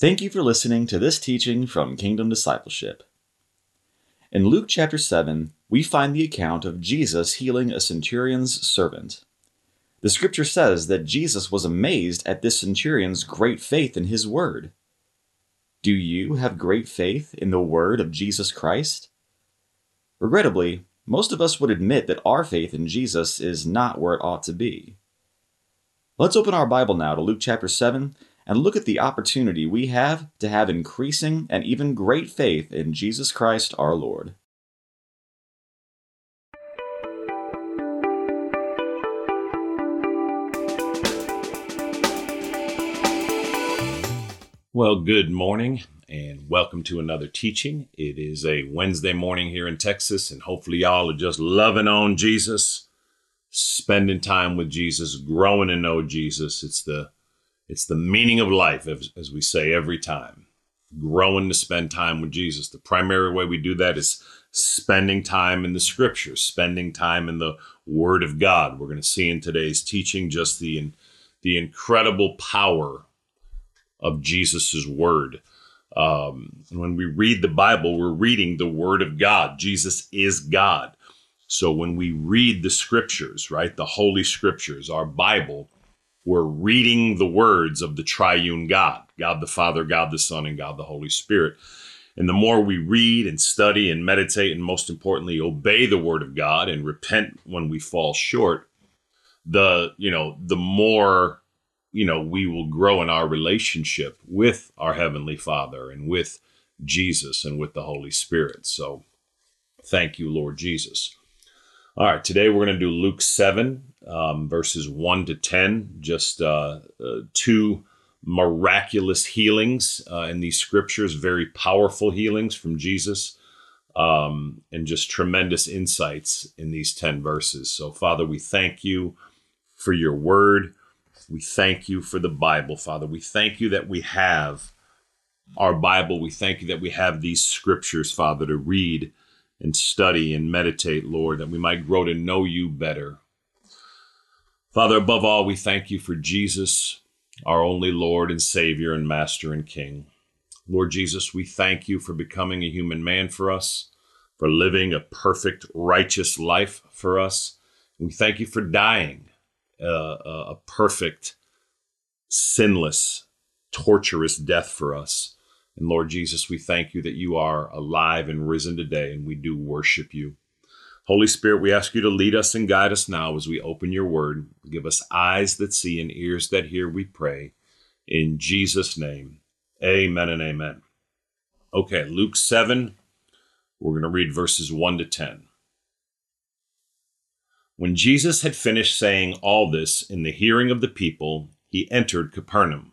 Thank you for listening to this teaching from Kingdom Discipleship. In Luke chapter 7, we find the account of Jesus healing a centurion's servant. The scripture says that Jesus was amazed at this centurion's great faith in his word. Do you have great faith in the word of Jesus Christ? Regrettably, most of us would admit that our faith in Jesus is not where it ought to be. Let's open our Bible now to Luke chapter 7 and look at the opportunity we have to have increasing and even great faith in Jesus Christ our Lord. Well, good morning and welcome to another teaching. It is a Wednesday morning here in Texas, and hopefully, y'all are just loving on Jesus, spending time with Jesus, growing to know Jesus. It's the it's the meaning of life, as, we say every time. Growing to spend time with Jesus. The primary way we do that is spending time in the scriptures, spending time in the Word of God. We're going to see in today's teaching just the the incredible power of Jesus's word. Um, when we read the Bible, we're reading the word of God. Jesus is God. So when we read the scriptures, right, the holy scriptures, our Bible, we're reading the words of the triune God, God the Father, God the Son, and God the Holy Spirit. And the more we read and study and meditate, and most importantly, obey the word of God and repent when we fall short, the you know the more you know, we will grow in our relationship with our Heavenly Father and with Jesus and with the Holy Spirit. So thank you, Lord Jesus. All right, today we're going to do Luke 7, um, verses 1 to 10, just uh, uh, two miraculous healings uh, in these scriptures, very powerful healings from Jesus, um, and just tremendous insights in these 10 verses. So, Father, we thank you for your word. We thank you for the Bible, Father. We thank you that we have our Bible. We thank you that we have these scriptures, Father, to read and study and meditate, Lord, that we might grow to know you better. Father, above all, we thank you for Jesus, our only Lord and Savior and Master and King. Lord Jesus, we thank you for becoming a human man for us, for living a perfect, righteous life for us. We thank you for dying uh, a perfect, sinless, torturous death for us. And Lord Jesus, we thank you that you are alive and risen today, and we do worship you. Holy Spirit, we ask you to lead us and guide us now as we open your word. Give us eyes that see and ears that hear, we pray. In Jesus' name, amen and amen. Okay, Luke 7, we're going to read verses 1 to 10. When Jesus had finished saying all this in the hearing of the people, he entered Capernaum.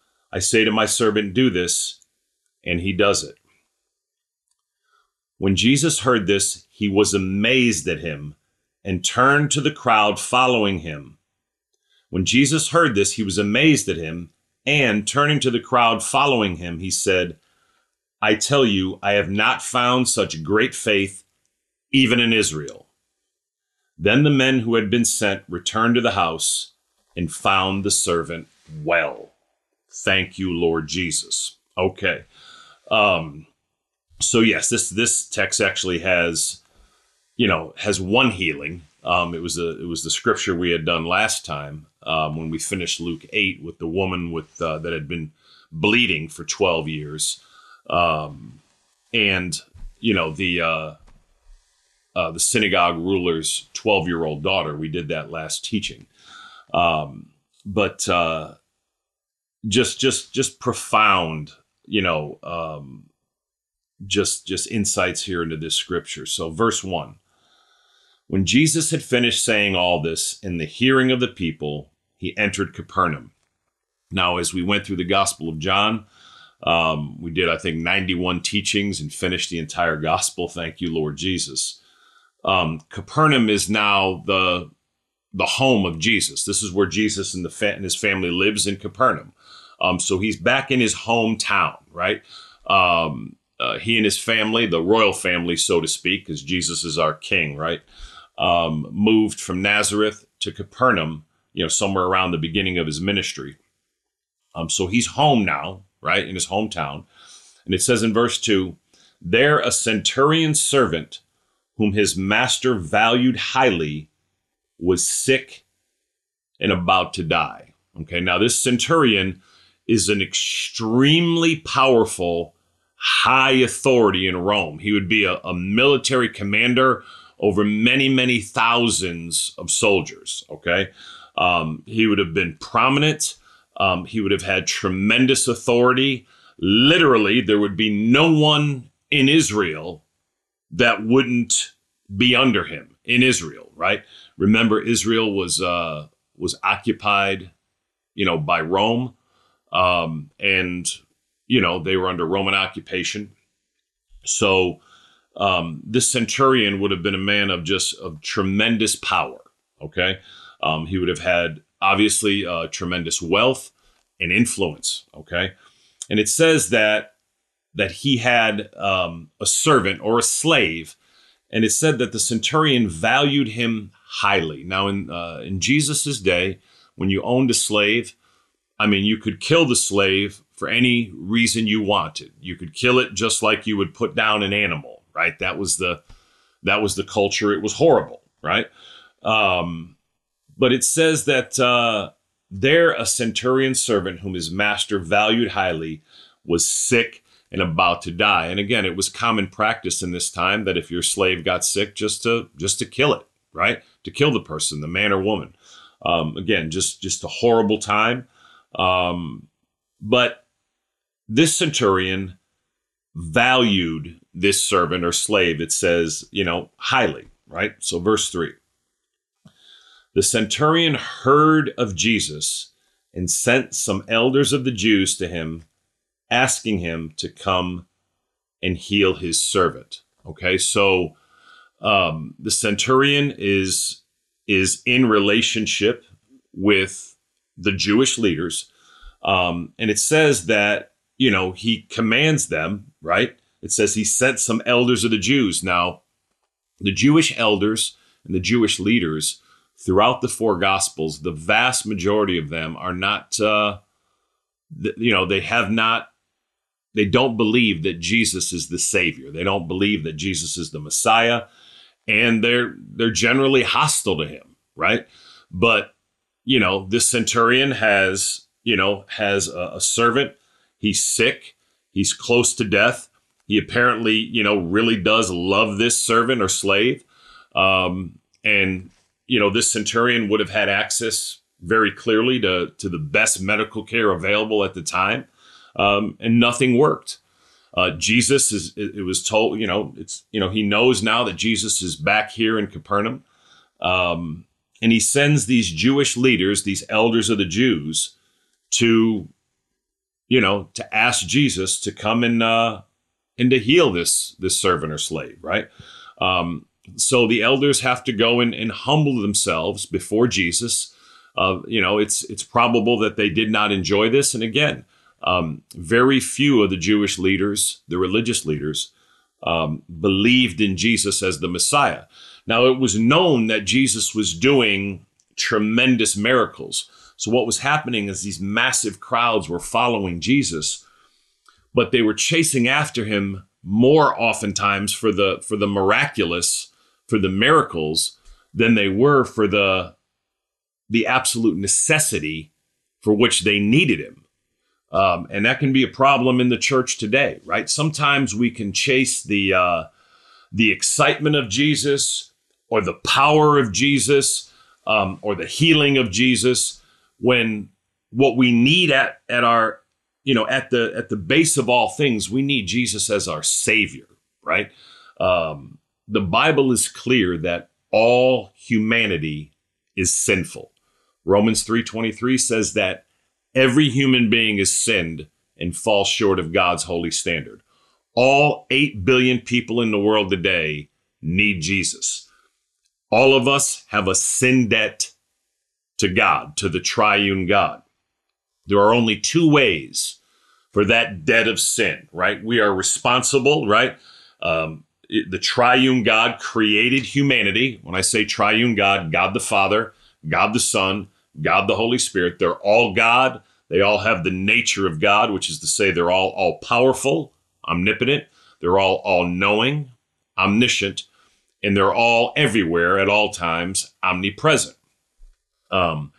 I say to my servant, Do this, and he does it. When Jesus heard this, he was amazed at him and turned to the crowd following him. When Jesus heard this, he was amazed at him, and turning to the crowd following him, he said, I tell you, I have not found such great faith even in Israel. Then the men who had been sent returned to the house and found the servant well. Thank you, Lord Jesus. Okay. Um, so yes, this this text actually has, you know, has one healing. Um, it was the it was the scripture we had done last time. um, when we finished Luke 8 with the woman with uh, that had been bleeding for 12 years. Um, and, you know, the, uh, uh, the synagogue ruler's 12 year old daughter. We did that last teaching. Um, but uh, just, just, just profound, you know, um, just, just insights here into this scripture. So, verse one when Jesus had finished saying all this in the hearing of the people, he entered Capernaum. Now, as we went through the Gospel of John, um, we did, I think, 91 teachings and finished the entire Gospel. Thank you, Lord Jesus. Um, Capernaum is now the the home of Jesus. This is where Jesus and the and his family lives in Capernaum. Um, so he's back in his hometown, right? Um, uh, he and his family, the royal family, so to speak, because Jesus is our king, right? um, moved from Nazareth to Capernaum, you know, somewhere around the beginning of his ministry. Um, so he's home now, right, in his hometown. And it says in verse 2 There a centurion servant, whom his master valued highly, was sick and about to die. Okay, now this centurion is an extremely powerful, high authority in Rome. He would be a, a military commander over many, many thousands of soldiers. Okay. Um, he would have been prominent. Um, he would have had tremendous authority. Literally, there would be no one in Israel that wouldn't be under him in Israel, right? Remember, Israel was uh, was occupied, you know, by Rome, um, and you know they were under Roman occupation. So um, this centurion would have been a man of just of tremendous power. Okay, um, he would have had obviously uh, tremendous wealth and influence. Okay, and it says that that he had um, a servant or a slave, and it said that the centurion valued him highly. Now, in uh, in Jesus's day, when you owned a slave, I mean, you could kill the slave for any reason you wanted. You could kill it just like you would put down an animal right? That was the that was the culture. It was horrible, right? Um, but it says that uh, there a centurion servant whom his master valued highly was sick and about to die. And again, it was common practice in this time that if your slave got sick, just to just to kill it, right? To kill the person, the man or woman. Um, again, just just a horrible time. Um, but this centurion valued this servant or slave, it says, you know, highly, right? So, verse 3 The centurion heard of Jesus and sent some elders of the Jews to him, asking him to come and heal his servant. Okay, so um, the centurion is is in relationship with the Jewish leaders, um, and it says that you know he commands them right it says he sent some elders of the Jews. Now, the Jewish elders and the Jewish leaders throughout the four Gospels, the vast majority of them are not, uh, you know, they have not, they don't believe that Jesus is the Savior. They don't believe that Jesus is the Messiah, and they're they're generally hostile to him, right? But you know, this centurion has, you know, has a, a servant. He's sick. He's close to death he apparently, you know, really does love this servant or slave. Um, and, you know, this centurion would have had access very clearly to, to the best medical care available at the time. Um, and nothing worked. Uh, Jesus is, it, it, was told, you know, it's, you know, he knows now that Jesus is back here in Capernaum. Um, and he sends these Jewish leaders, these elders of the Jews, to, you know, to ask Jesus to come and, uh, and to heal this this servant or slave, right? Um, so the elders have to go and, and humble themselves before Jesus. Uh, you know, it's it's probable that they did not enjoy this, and again, um, very few of the Jewish leaders, the religious leaders, um, believed in Jesus as the Messiah. Now, it was known that Jesus was doing tremendous miracles. So, what was happening is these massive crowds were following Jesus but they were chasing after him more oftentimes for the for the miraculous, for the miracles than they were for the the absolute necessity for which they needed him. Um, and that can be a problem in the church today, right? Sometimes we can chase the uh, the excitement of Jesus or the power of Jesus um, or the healing of Jesus when what we need at at our you know at the at the base of all things we need Jesus as our savior, right? Um, the Bible is clear that all humanity is sinful. Romans 3:23 says that every human being is sinned and falls short of God's holy standard. All 8 billion people in the world today need Jesus. All of us have a sin debt to God, to the triune God. There are only two ways for that debt of sin, right? We are responsible, right? Um, the triune God created humanity. When I say triune God, God the Father, God the Son, God the Holy Spirit, they're all God. They all have the nature of God, which is to say they're all all powerful, omnipotent, they're all all knowing, omniscient, and they're all everywhere at all times, omnipresent. Um,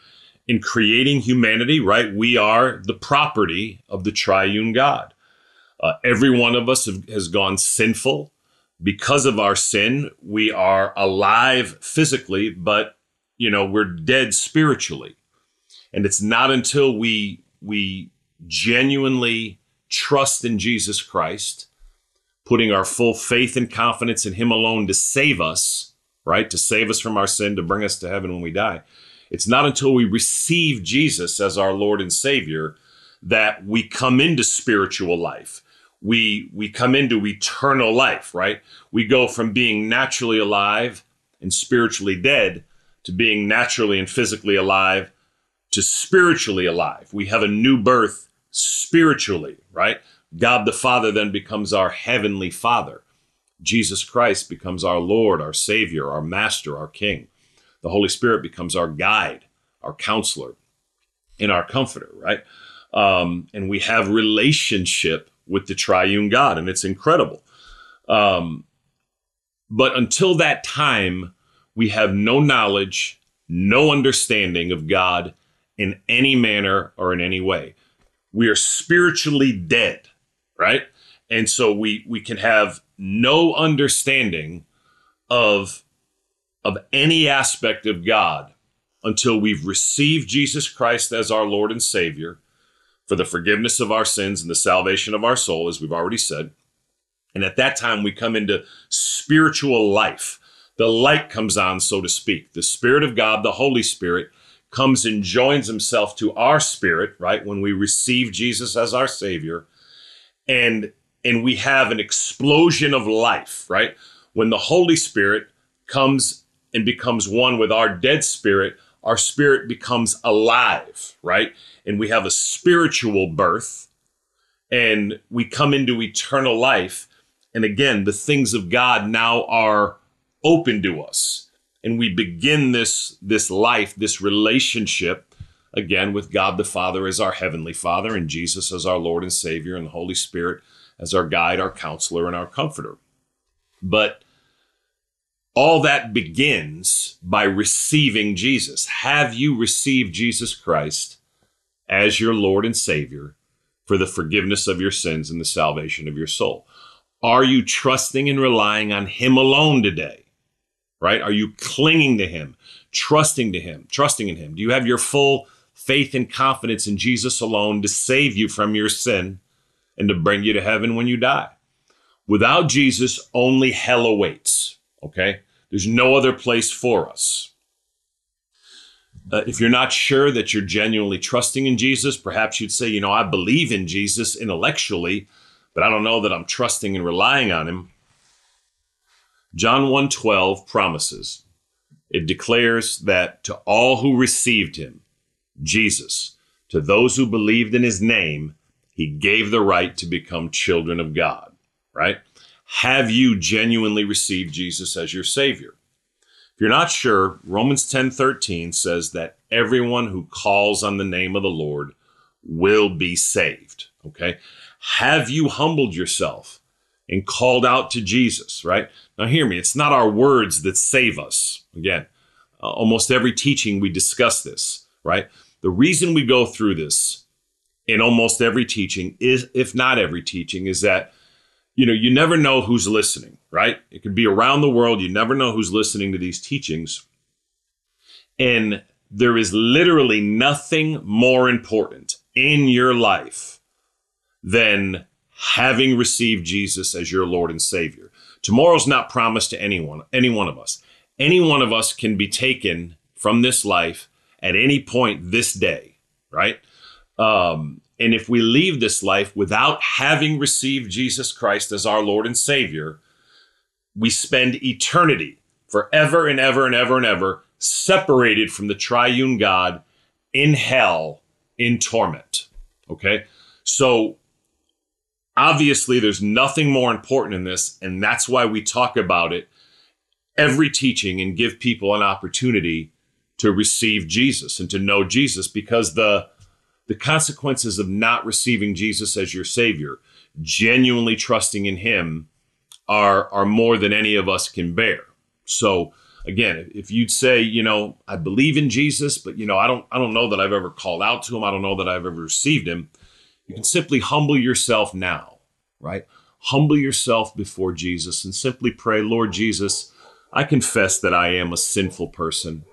in creating humanity, right, we are the property of the triune God. Uh, every one of us have, has gone sinful because of our sin, we are alive physically, but you know, we're dead spiritually. And it's not until we we genuinely trust in Jesus Christ, putting our full faith and confidence in him alone to save us, right? To save us from our sin, to bring us to heaven when we die. It's not until we receive Jesus as our Lord and Savior that we come into spiritual life we we come into eternal life, right? We go from being naturally alive and spiritually dead to being naturally and physically alive to spiritually alive. We have a new birth spiritually, right? God the Father then becomes our heavenly Father. Jesus Christ becomes our Lord, our Savior, our Master, our King. The Holy Spirit becomes our guide, our counselor, and our comforter, right? Um, and we have relationship with the triune God, and it's incredible. Um, but until that time, we have no knowledge, no understanding of God in any manner or in any way. We are spiritually dead, right? And so we we can have no understanding of of any aspect of God until we've received Jesus Christ as our Lord and Savior for the forgiveness of our sins and the salvation of our soul, as we've already said. And at that time, we come into spiritual life. The light comes on, so to speak. The Spirit of God, the Holy Spirit, comes and joins himself to our spirit, right? When we receive Jesus as our Savior. And and we have an explosion of life, right? When the Holy Spirit comes and becomes one with our dead spirit, our spirit becomes alive, right? And we have a spiritual birth and we come into eternal life. And again, the things of God now are open to us. And we begin this, this life, this relationship, again, with God the Father as our Heavenly Father and Jesus as our Lord and Savior and the Holy Spirit as our guide, our counselor, and our comforter. But all that begins by receiving Jesus. Have you received Jesus Christ as your Lord and Savior for the forgiveness of your sins and the salvation of your soul? Are you trusting and relying on Him alone today? Right? Are you clinging to Him, trusting to Him, trusting in Him? Do you have your full faith and confidence in Jesus alone to save you from your sin and to bring you to heaven when you die? Without Jesus, only hell awaits. Okay? There's no other place for us. Uh, if you're not sure that you're genuinely trusting in Jesus, perhaps you'd say, you know, I believe in Jesus intellectually, but I don't know that I'm trusting and relying on him. John 1:12 promises. It declares that to all who received him, Jesus, to those who believed in his name, he gave the right to become children of God, right? Have you genuinely received Jesus as your Savior? If you're not sure, Romans 10 13 says that everyone who calls on the name of the Lord will be saved. Okay. Have you humbled yourself and called out to Jesus, right? Now, hear me. It's not our words that save us. Again, uh, almost every teaching we discuss this, right? The reason we go through this in almost every teaching is, if not every teaching, is that, you know, you never know who's listening, right? It could be around the world. You never know who's listening to these teachings. And there is literally nothing more important in your life than having received Jesus as your Lord and Savior. Tomorrow's not promised to anyone, any one of us. Any one of us can be taken from this life at any point this day, right? Um, and if we leave this life without having received Jesus Christ as our Lord and Savior, we spend eternity forever and ever and ever and ever separated from the triune God in hell in torment. Okay? So obviously, there's nothing more important in this, and that's why we talk about it every teaching and give people an opportunity to receive Jesus and to know Jesus because the the consequences of not receiving Jesus as your savior, genuinely trusting in him are are more than any of us can bear. So again, if you'd say, you know, I believe in Jesus, but you know, I don't I don't know that I've ever called out to him. I don't know that I've ever received him. You can simply humble yourself now, right? Humble yourself before Jesus and simply pray, Lord Jesus, I confess that I am a sinful person.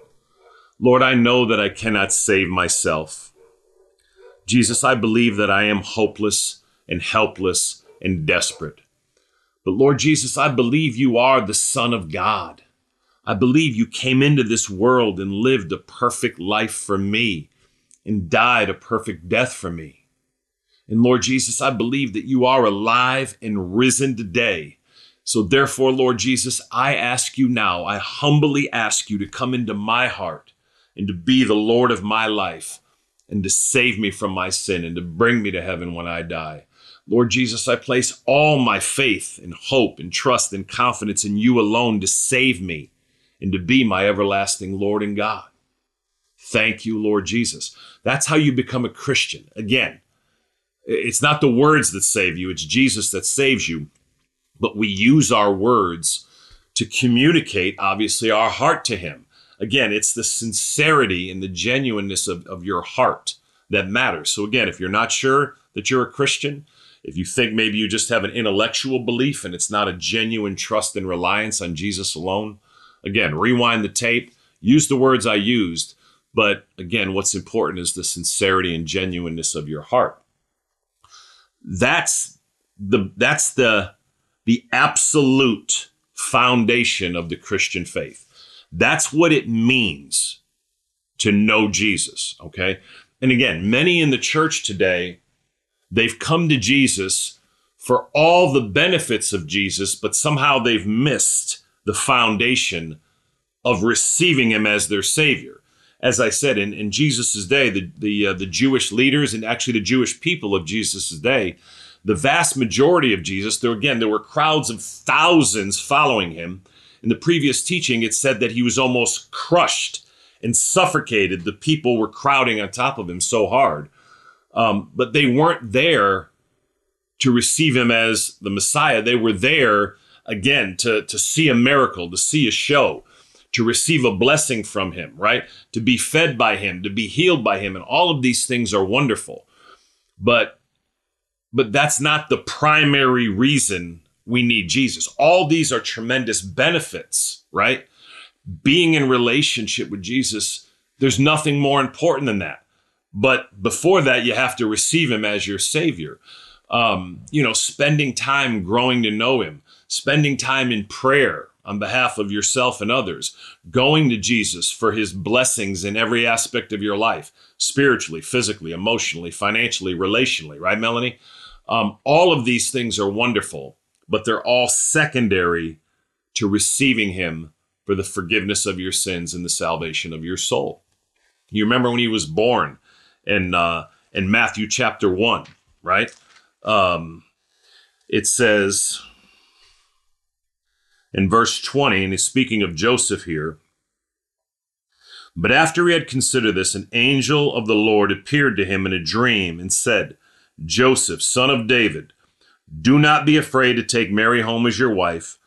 Lord, I know that I cannot save myself. Jesus, I believe that I am hopeless and helpless and desperate. But Lord Jesus, I believe you are the Son of God. I believe you came into this world and lived a perfect life for me and died a perfect death for me. And Lord Jesus, I believe that you are alive and risen today. So therefore, Lord Jesus, I ask you now, I humbly ask you to come into my heart and to be the Lord of my life and to save me from my sin and to bring me to heaven when I die. Lord Jesus, I place all my faith and hope and trust and confidence in you alone to save me and to be my everlasting Lord and God. Thank you, Lord Jesus. That's how you become a Christian. Again, it's not the words that save you, it's Jesus that saves you. But we use our words to communicate, obviously, our heart to Him. Again, it's the sincerity and the genuineness of, of your heart that matters. So, again, if you're not sure that you're a Christian, if you think maybe you just have an intellectual belief and it's not a genuine trust and reliance on Jesus alone, again, rewind the tape, use the words I used. But again, what's important is the sincerity and genuineness of your heart. That's the that's the the absolute foundation of the Christian faith. That's what it means to know Jesus, okay? And again, many in the church today, they've come to Jesus for all the benefits of Jesus, but somehow they've missed the foundation of receiving him as their savior. As I said, in, in Jesus' day, the, the, uh, the Jewish leaders and actually the Jewish people of Jesus' day, the vast majority of Jesus, there again, there were crowds of thousands following him. In the previous teaching, it said that he was almost crushed and suffocated. The people were crowding on top of him so hard. Um, but they weren't there to receive him as the Messiah. They were there, again, to, to see a miracle, to see a show, to receive a blessing from him, right? To be fed by him, to be healed by him. And all of these things are wonderful. But but that's not the primary reason we need Jesus. All these are tremendous benefits, right? Being in relationship with Jesus, there's nothing more important than that. But before that, you have to receive him as your savior. Um, you know, spending time growing to know him, spending time in prayer on behalf of yourself and others, going to Jesus for his blessings in every aspect of your life, spiritually, physically, emotionally, financially, relationally, right, Melanie? Um, all of these things are wonderful, but they're all secondary to receiving Him for the forgiveness of your sins and the salvation of your soul. You remember when He was born in uh, in Matthew chapter one, right? Um, it says in verse 20, and he's speaking of Joseph here. But after he had considered this, an angel of the Lord appeared to him in a dream and said, Joseph, son of David, do not be afraid to take Mary home as your wife,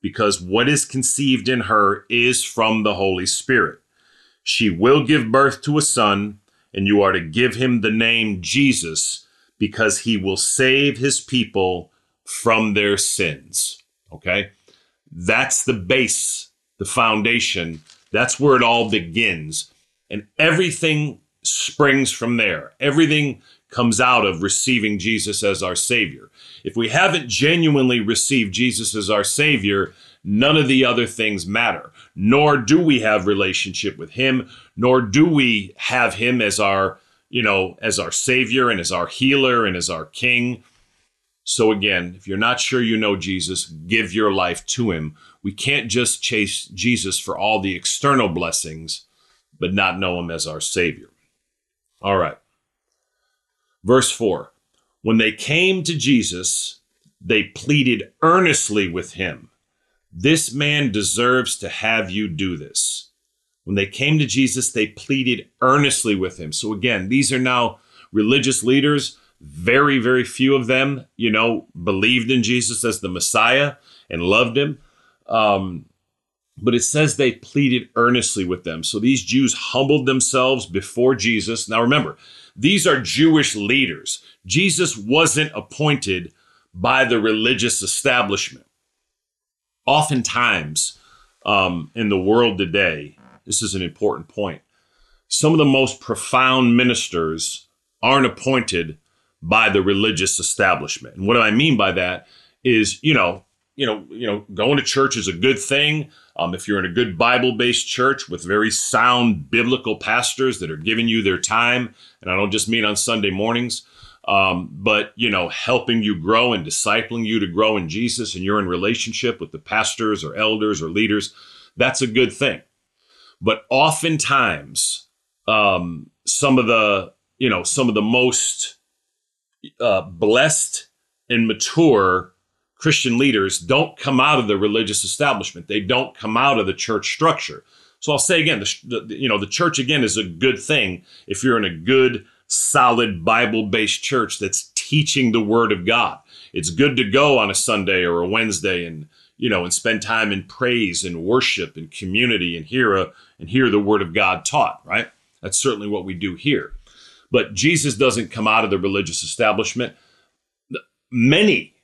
because what is conceived in her is from the Holy Spirit. She will give birth to a son, and you are to give him the name Jesus because he will save his people from their sins. Okay? That's the base, the foundation. That's where it all begins. And everything springs from there. Everything comes out of receiving Jesus as our Savior. If we haven't genuinely received Jesus as our Savior, none of the other things matter. Nor do we have relationship with Him, nor do we have Him as our, you know, as our Savior and as our healer and as our King. So again, if you're not sure you know Jesus, give your life to Him. We can't just chase Jesus for all the external blessings, but not know Him as our Savior. All right. Verse 4 When they came to Jesus, they pleaded earnestly with him, This man deserves to have you do this. When they came to Jesus, they pleaded earnestly with him. So again, these are now religious leaders. Very, very few of them, you know, believed in Jesus as the Messiah and loved him. Um, but it says they pleaded earnestly with them. So these Jews humbled themselves before Jesus. Now remember, these are Jewish leaders. Jesus wasn't appointed by the religious establishment. Oftentimes um, in the world today, this is an important point. Some of the most profound ministers aren't appointed by the religious establishment. And what do I mean by that is, you know, you know, you know, going to church is a good thing. Um, if you're in a good Bible-based church with very sound biblical pastors that are giving you their time, and I don't just mean on Sunday mornings, um, but you know, helping you grow and discipling you to grow in Jesus, and you're in relationship with the pastors or elders or leaders, that's a good thing. But oftentimes, um, some of the you know some of the most uh, blessed and mature Christian leaders don't come out of the religious establishment. They don't come out of the church structure. So I'll say again, the, the, you know, the church again is a good thing if you're in a good, solid Bible-based church that's teaching the Word of God. It's good to go on a Sunday or a Wednesday and you know and spend time in praise and worship and community and hear a and hear the Word of God taught. Right? That's certainly what we do here. But Jesus doesn't come out of the religious establishment. Many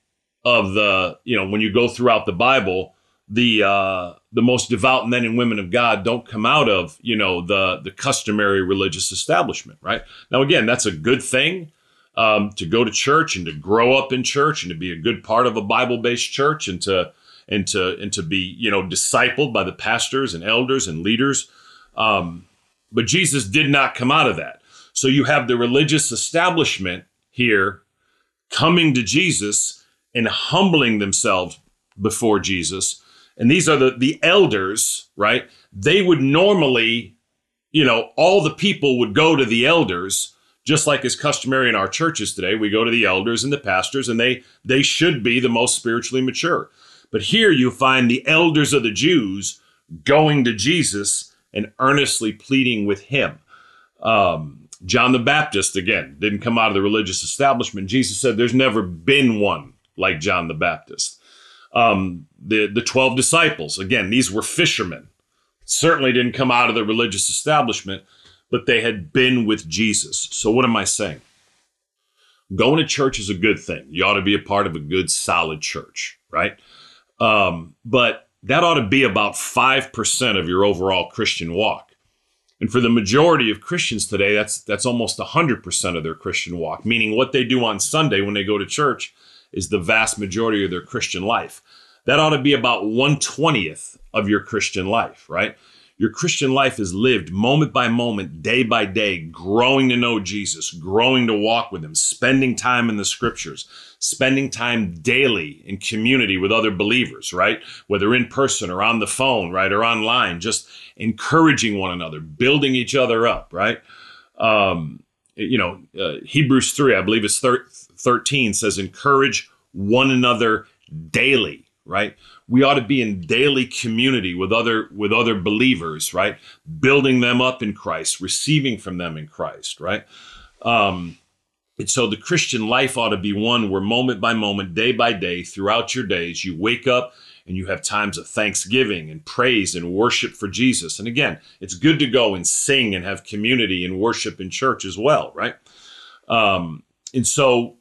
of the you know when you go throughout the Bible, the uh, the most devout men and women of God don't come out of you know the the customary religious establishment, right? Now again, that's a good thing um, to go to church and to grow up in church and to be a good part of a Bible based church and to and to and to be you know discipled by the pastors and elders and leaders. Um, but Jesus did not come out of that. So you have the religious establishment here coming to Jesus and humbling themselves before Jesus. And these are the, the elders, right? They would normally, you know, all the people would go to the elders, just like is customary in our churches today. We go to the elders and the pastors, and they they should be the most spiritually mature. But here you find the elders of the Jews going to Jesus and earnestly pleading with him. Um, John the Baptist, again, didn't come out of the religious establishment. Jesus said, There's never been one like John the Baptist. Um, the, the 12 disciples, again, these were fishermen. Certainly didn't come out of the religious establishment, but they had been with Jesus. So, what am I saying? Going to church is a good thing. You ought to be a part of a good, solid church, right? Um, but that ought to be about 5% of your overall Christian walk. And for the majority of Christians today, that's that's almost 100% of their Christian walk, meaning what they do on Sunday when they go to church is the vast majority of their Christian life. That ought to be about 120th of your Christian life, right? Your Christian life is lived moment by moment, day by day, growing to know Jesus, growing to walk with Him, spending time in the scriptures, spending time daily in community with other believers, right? Whether in person or on the phone, right? Or online, just encouraging one another, building each other up, right? Um, you know, uh, Hebrews 3, I believe it's thir- 13 says, encourage one another daily, right? We ought to be in daily community with other with other believers, right? Building them up in Christ, receiving from them in Christ, right? Um, and so the Christian life ought to be one where moment by moment, day by day, throughout your days, you wake up and you have times of thanksgiving and praise and worship for Jesus. And again, it's good to go and sing and have community and worship in church as well, right? Um, and so,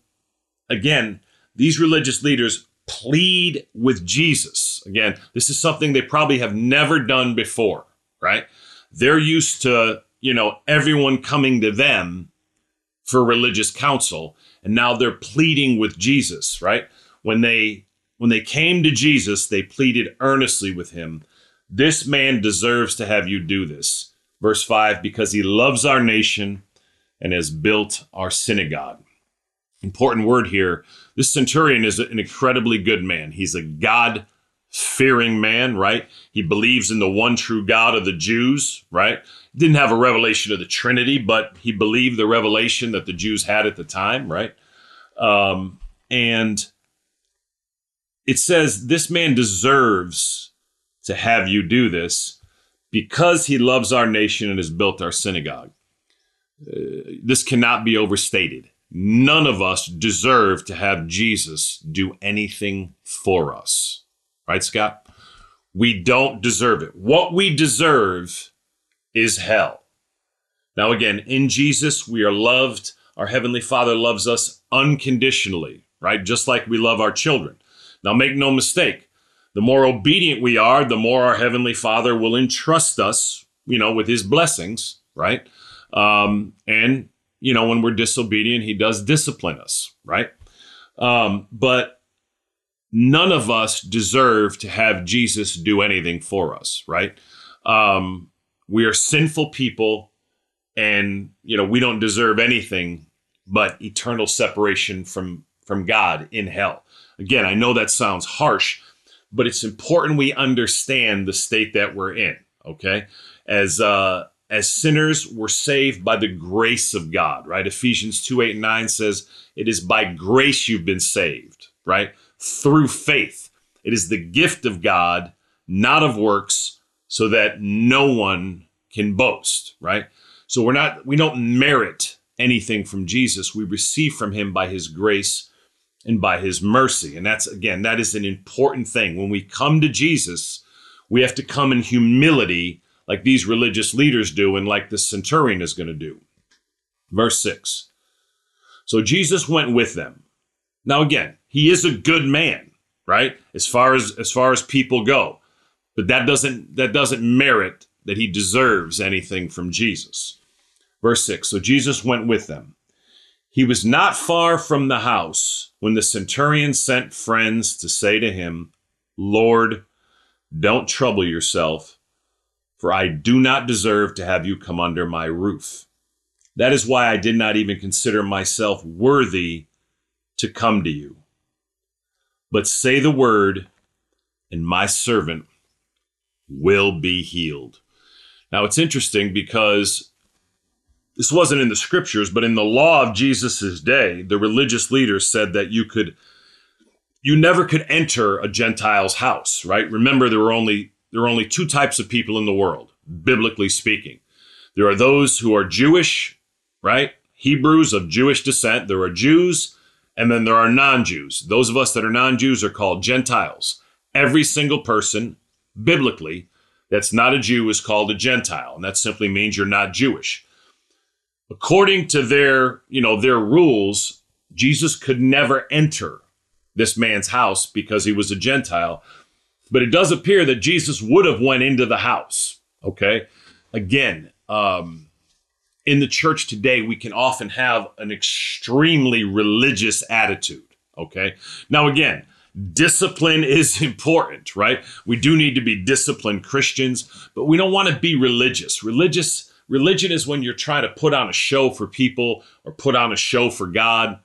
again, these religious leaders plead with Jesus. Again, this is something they probably have never done before, right? They're used to, you know, everyone coming to them for religious counsel, and now they're pleading with Jesus, right? When they when they came to Jesus, they pleaded earnestly with him, This man deserves to have you do this. Verse 5 because he loves our nation and has built our synagogue. Important word here. This centurion is an incredibly good man. He's a God fearing man, right? He believes in the one true God of the Jews, right? Didn't have a revelation of the Trinity, but he believed the revelation that the Jews had at the time, right? Um, and it says this man deserves to have you do this because he loves our nation and has built our synagogue. Uh, this cannot be overstated. None of us deserve to have Jesus do anything for us. Right, Scott? We don't deserve it. What we deserve is hell. Now, again, in Jesus, we are loved. Our Heavenly Father loves us unconditionally, right? Just like we love our children. Now, make no mistake, the more obedient we are, the more our Heavenly Father will entrust us, you know, with His blessings, right? Um, and, you know, when we're disobedient, He does discipline us, right? Um, but none of us deserve to have Jesus do anything for us, right? Um, we are sinful people and you know we don't deserve anything but eternal separation from from god in hell Again, I know that sounds harsh, but it's important we understand the state that we're in. Okay, as uh, as sinners, we're saved by the grace of God. Right? Ephesians two eight and nine says, "It is by grace you've been saved." Right? Through faith. It is the gift of God, not of works, so that no one can boast. Right? So we're not we don't merit anything from Jesus. We receive from Him by His grace and by his mercy. And that's, again, that is an important thing. When we come to Jesus, we have to come in humility, like these religious leaders do, and like the centurion is going to do. Verse 6. So Jesus went with them. Now, again, he is a good man, right? As far as as far as people go. But that doesn't that doesn't merit that he deserves anything from Jesus. Verse 6. So Jesus went with them. He was not far from the house when the centurion sent friends to say to him, Lord, don't trouble yourself, for I do not deserve to have you come under my roof. That is why I did not even consider myself worthy to come to you. But say the word, and my servant will be healed. Now it's interesting because this wasn't in the scriptures, but in the law of Jesus' day, the religious leaders said that you could you never could enter a Gentile's house, right? Remember there were only there are only two types of people in the world, biblically speaking. There are those who are Jewish, right? Hebrews of Jewish descent. There are Jews, and then there are non-Jews. Those of us that are non-Jews are called Gentiles. Every single person, biblically, that's not a Jew is called a Gentile, and that simply means you're not Jewish according to their, you know, their rules, Jesus could never enter this man's house because he was a Gentile. But it does appear that Jesus would have went into the house. Okay. Again, um, in the church today, we can often have an extremely religious attitude. Okay. Now, again, discipline is important, right? We do need to be disciplined Christians, but we don't want to be religious. Religious Religion is when you're trying to put on a show for people or put on a show for God.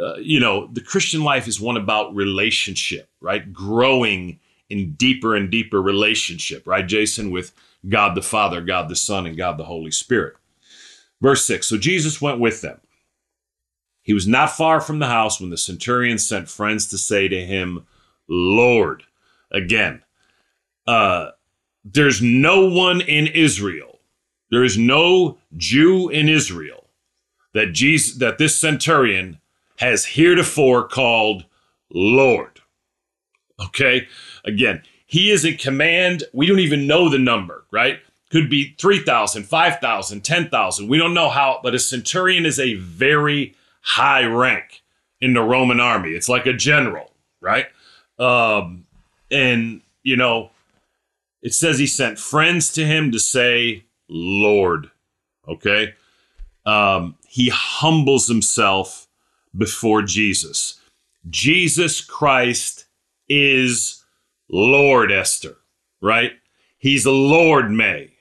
Uh, you know, the Christian life is one about relationship, right? Growing in deeper and deeper relationship, right, Jason, with God the Father, God the Son, and God the Holy Spirit. Verse 6 So Jesus went with them. He was not far from the house when the centurion sent friends to say to him, Lord. Again, uh, there's no one in Israel there is no Jew in Israel that Jesus, that this centurion has heretofore called Lord. Okay. Again, he is in command. We don't even know the number, right? Could be 3,000, 5,000, 10,000. We don't know how, but a centurion is a very high rank in the Roman army. It's like a general, right? Um, and, you know, it says he sent friends to him to say, Lord. Okay. Um, he humbles himself before Jesus. Jesus Christ is Lord Esther, right? He's Lord May.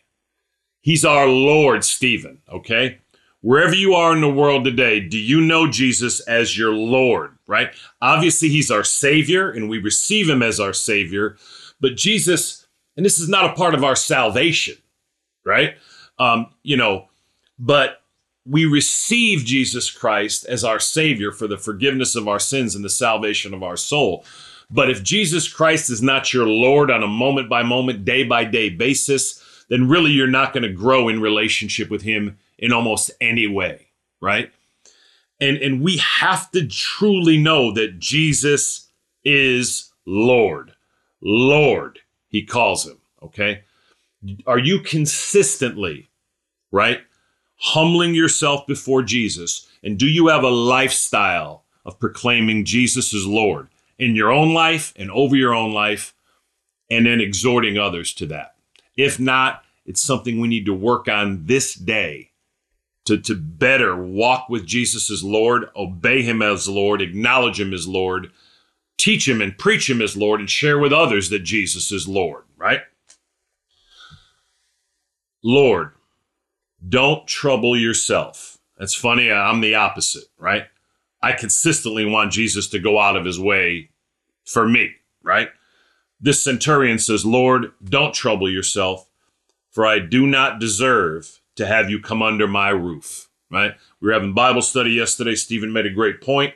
He's our Lord Stephen, okay? Wherever you are in the world today, do you know Jesus as your Lord, right? Obviously, he's our Savior and we receive him as our Savior, but Jesus, and this is not a part of our salvation, right? Um, you know, but we receive Jesus Christ as our Savior for the forgiveness of our sins and the salvation of our soul. But if Jesus Christ is not your Lord on a moment by moment, day by day basis, then really you're not going to grow in relationship with Him in almost any way, right? And, and we have to truly know that Jesus is Lord. Lord, He calls Him, okay? Are you consistently, right? humbling yourself before Jesus? And do you have a lifestyle of proclaiming Jesus as Lord in your own life and over your own life, and then exhorting others to that? If not, it's something we need to work on this day to, to better walk with Jesus as Lord, obey Him as Lord, acknowledge Him as Lord, teach Him and preach Him as Lord, and share with others that Jesus is Lord, right? Lord, don't trouble yourself. That's funny. I'm the opposite, right? I consistently want Jesus to go out of his way for me, right? This centurion says, Lord, don't trouble yourself, for I do not deserve to have you come under my roof, right? We were having Bible study yesterday. Stephen made a great point.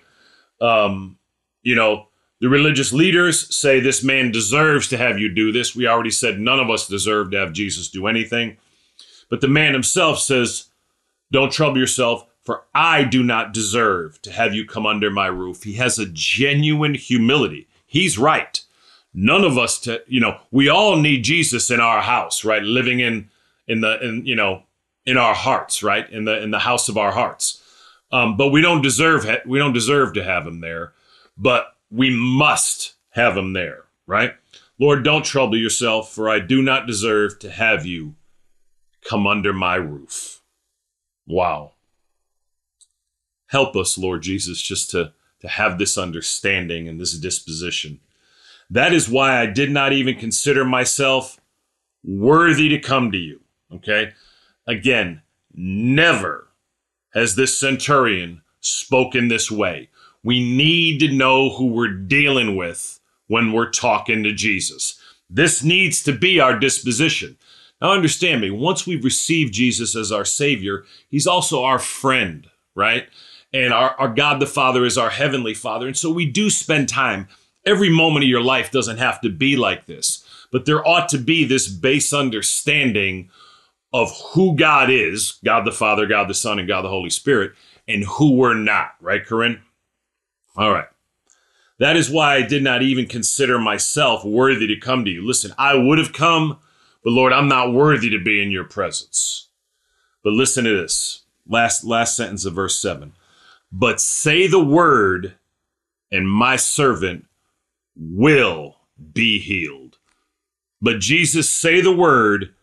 Um, you know, the religious leaders say this man deserves to have you do this. We already said none of us deserve to have Jesus do anything. But the man himself says, Don't trouble yourself, for I do not deserve to have you come under my roof. He has a genuine humility. He's right. None of us to, you know, we all need Jesus in our house, right? Living in in the in, you know, in our hearts, right? In the in the house of our hearts. Um, but we don't deserve we don't deserve to have him there, but we must have him there, right? Lord, don't trouble yourself, for I do not deserve to have you come under my roof. Wow. Help us, Lord Jesus, just to, to have this understanding and this disposition. That is why I did not even consider myself worthy to come to you. Okay? Again, never has this centurion spoken this way. We need to know who we're dealing with when we're talking to Jesus. This needs to be our disposition. Now, understand me, once we've received Jesus as our Savior, He's also our friend, right? And our, our God the Father is our Heavenly Father. And so we do spend time. Every moment of your life doesn't have to be like this, but there ought to be this base understanding of who God is God the Father, God the Son, and God the Holy Spirit, and who we're not, right, Corinne? All right. That is why I did not even consider myself worthy to come to you. Listen, I would have come but Lord, I'm not worthy to be in your presence. But listen to this last, last sentence of verse 7. But say the word, and my servant will be healed. But Jesus, say the word,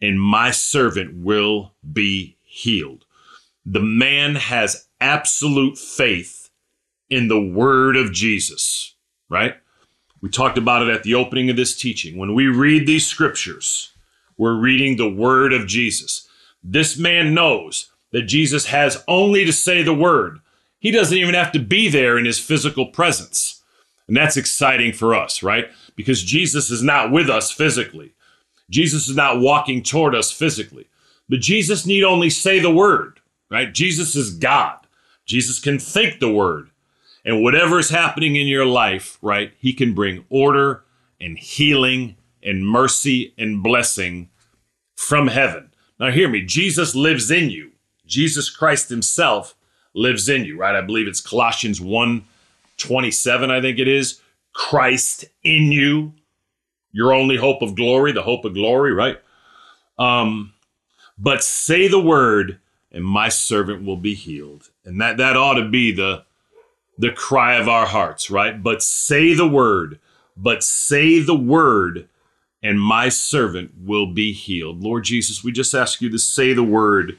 and my servant will be healed. The man has absolute faith in the word of Jesus, right? We talked about it at the opening of this teaching. When we read these scriptures, we're reading the word of Jesus. This man knows that Jesus has only to say the word. He doesn't even have to be there in his physical presence. And that's exciting for us, right? Because Jesus is not with us physically. Jesus is not walking toward us physically. But Jesus need only say the word, right? Jesus is God. Jesus can think the word. And whatever is happening in your life, right, He can bring order and healing and mercy and blessing from heaven. Now, hear me Jesus lives in you. Jesus Christ Himself lives in you, right? I believe it's Colossians 1 27, I think it is. Christ in you, your only hope of glory, the hope of glory, right? Um, but say the word, and my servant will be healed. And that that ought to be the the cry of our hearts, right? But say the word, but say the word, and my servant will be healed. Lord Jesus, we just ask you to say the word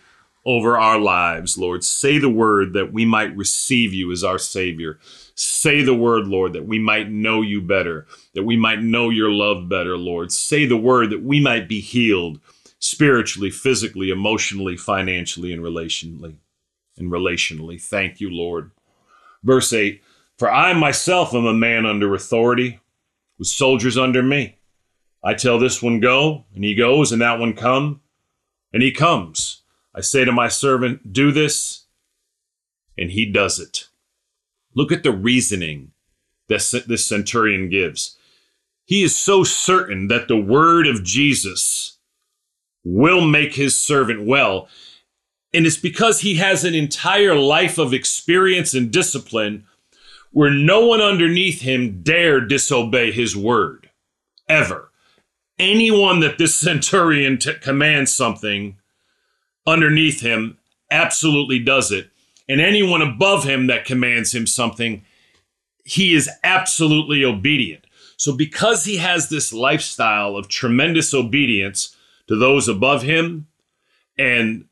over our lives, Lord. Say the word that we might receive you as our Savior. Say the word, Lord, that we might know you better, that we might know your love better, Lord. Say the word that we might be healed spiritually, physically, emotionally, financially, and relationally. And relationally. Thank you, Lord. Verse 8 For I myself am a man under authority, with soldiers under me. I tell this one, go, and he goes, and that one, come, and he comes. I say to my servant, do this, and he does it. Look at the reasoning that this centurion gives. He is so certain that the word of Jesus will make his servant well. And it's because he has an entire life of experience and discipline where no one underneath him dare disobey his word, ever. Anyone that this centurion t- commands something underneath him absolutely does it. And anyone above him that commands him something, he is absolutely obedient. So, because he has this lifestyle of tremendous obedience to those above him, and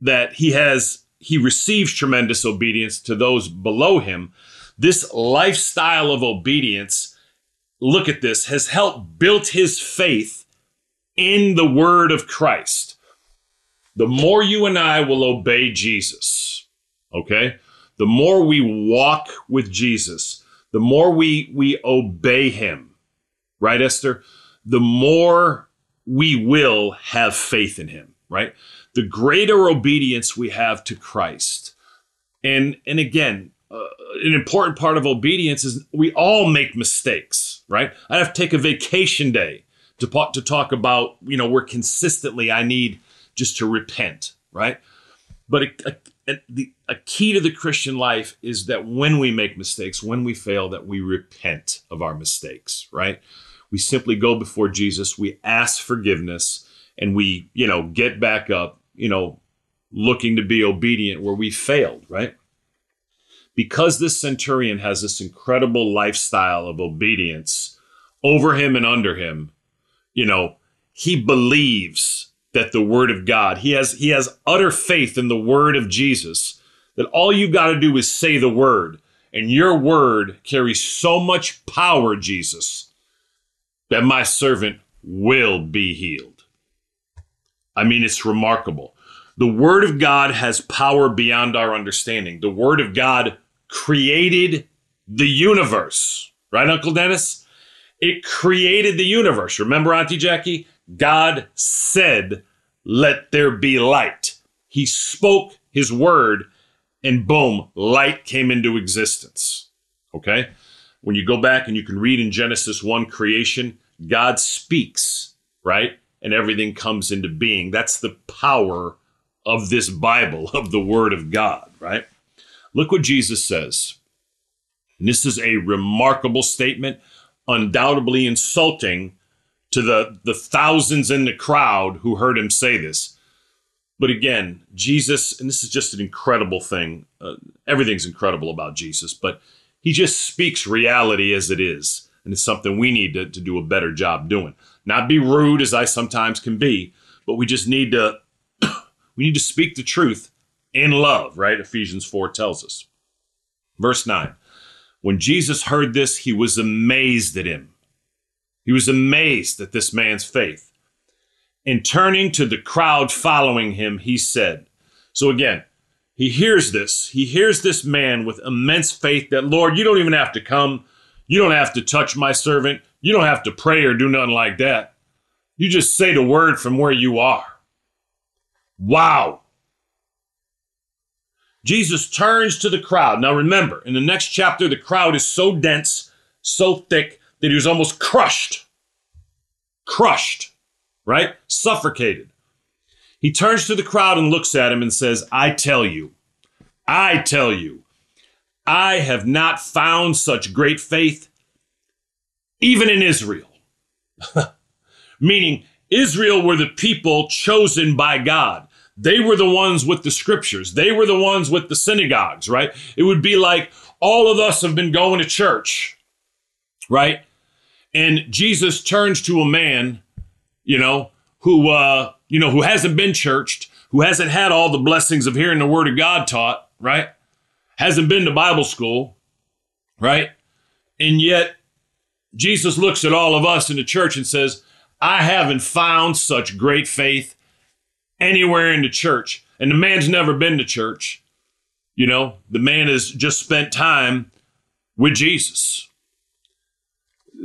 that he has he receives tremendous obedience to those below him, this lifestyle of obedience, look at this, has helped build his faith in the word of Christ. The more you and I will obey Jesus, okay? The more we walk with Jesus, the more we we obey him. Right, Esther? The more we will have faith in him, right? The greater obedience we have to Christ. And and again, uh, an important part of obedience is we all make mistakes, right? I have to take a vacation day to, to talk about, you know, where consistently I need just to repent, right? But a, a, the, a key to the Christian life is that when we make mistakes, when we fail, that we repent of our mistakes, right? We simply go before Jesus, we ask forgiveness, and we, you know, get back up, you know, looking to be obedient where we failed, right? because this centurion has this incredible lifestyle of obedience over him and under him, you know, he believes that the word of God, he has he has utter faith in the word of Jesus that all you got to do is say the word and your word carries so much power, Jesus, that my servant will be healed. I mean, it's remarkable. The word of God has power beyond our understanding. The word of God created the universe, right, Uncle Dennis? It created the universe. Remember, Auntie Jackie? God said, Let there be light. He spoke his word, and boom, light came into existence. Okay? When you go back and you can read in Genesis 1 creation, God speaks, right? And everything comes into being. That's the power of this Bible, of the Word of God, right? Look what Jesus says. And this is a remarkable statement, undoubtedly insulting to the, the thousands in the crowd who heard him say this. But again, Jesus, and this is just an incredible thing. Uh, everything's incredible about Jesus, but he just speaks reality as it is. And it's something we need to, to do a better job doing. Not be rude as I sometimes can be, but we just need to we need to speak the truth in love, right? Ephesians 4 tells us. Verse 9 When Jesus heard this, he was amazed at him. He was amazed at this man's faith. And turning to the crowd following him, he said, So again, he hears this. He hears this man with immense faith that, Lord, you don't even have to come. You don't have to touch my servant. You don't have to pray or do nothing like that. You just say the word from where you are. Wow. Jesus turns to the crowd. Now remember, in the next chapter, the crowd is so dense, so thick, that he was almost crushed. Crushed, right? Suffocated. He turns to the crowd and looks at him and says, I tell you, I tell you, I have not found such great faith even in Israel. Meaning, Israel were the people chosen by God. They were the ones with the scriptures. They were the ones with the synagogues, right? It would be like all of us have been going to church, right? And Jesus turns to a man, you know, who uh, you know, who hasn't been churched, who hasn't had all the blessings of hearing the word of God taught, right? Hasn't been to Bible school, right? And yet Jesus looks at all of us in the church and says, I haven't found such great faith anywhere in the church. And the man's never been to church. You know, the man has just spent time with Jesus.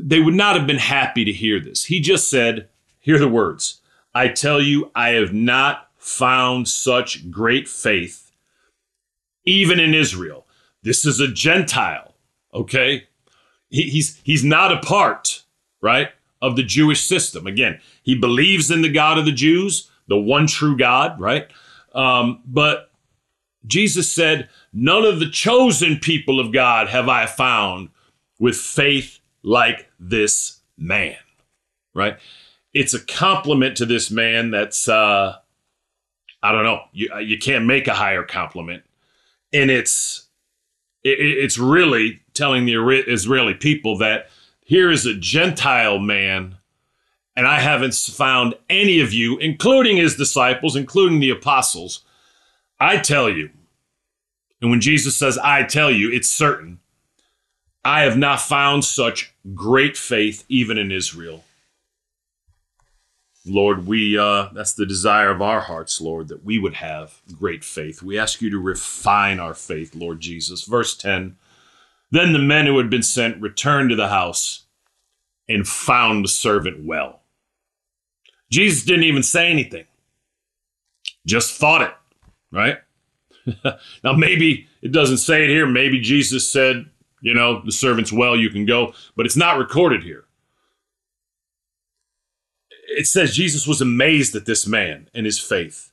They would not have been happy to hear this. He just said, Hear the words I tell you, I have not found such great faith, even in Israel. This is a Gentile, okay? He, he's, he's not a part, right, of the Jewish system. Again, he believes in the God of the Jews, the one true God, right? Um, but Jesus said, None of the chosen people of God have I found with faith like this man, right? It's a compliment to this man that's, uh, I don't know, you, you can't make a higher compliment. And it's, it, it's really telling the Israeli people that here is a Gentile man and I haven't found any of you, including his disciples, including the apostles. I tell you, and when Jesus says, I tell you, it's certain. I have not found such great faith even in Israel. Lord, we uh, that's the desire of our hearts, Lord, that we would have great faith. We ask you to refine our faith, Lord Jesus. Verse 10 Then the men who had been sent returned to the house and found the servant well. Jesus didn't even say anything, just thought it, right? now, maybe it doesn't say it here. Maybe Jesus said, you know, the servant's well, you can go, but it's not recorded here. It says Jesus was amazed at this man and his faith.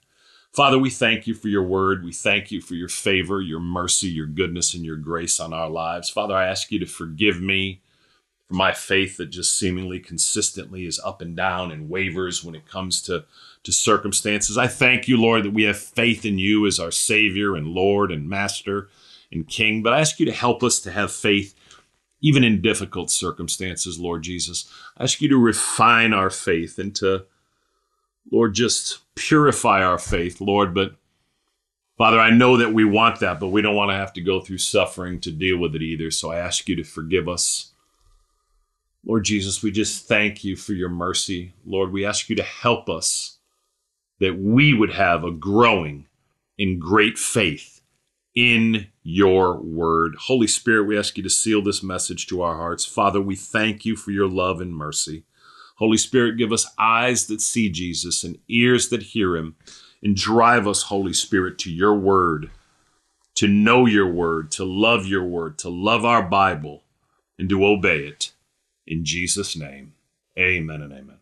Father, we thank you for your word. We thank you for your favor, your mercy, your goodness, and your grace on our lives. Father, I ask you to forgive me for my faith that just seemingly consistently is up and down and wavers when it comes to, to circumstances. I thank you, Lord, that we have faith in you as our Savior and Lord and Master and King. But I ask you to help us to have faith even in difficult circumstances, Lord Jesus. I ask you to refine our faith and to, Lord, just purify our faith, Lord. But Father, I know that we want that, but we don't want to have to go through suffering to deal with it either. So I ask you to forgive us. Lord Jesus, we just thank you for your mercy. Lord, we ask you to help us that we would have a growing in great faith in your word. Holy Spirit, we ask you to seal this message to our hearts. Father, we thank you for your love and mercy. Holy Spirit, give us eyes that see Jesus and ears that hear him, and drive us, Holy Spirit, to your word, to know your word, to love your word, to love our Bible, and to obey it. In Jesus' name, amen and amen.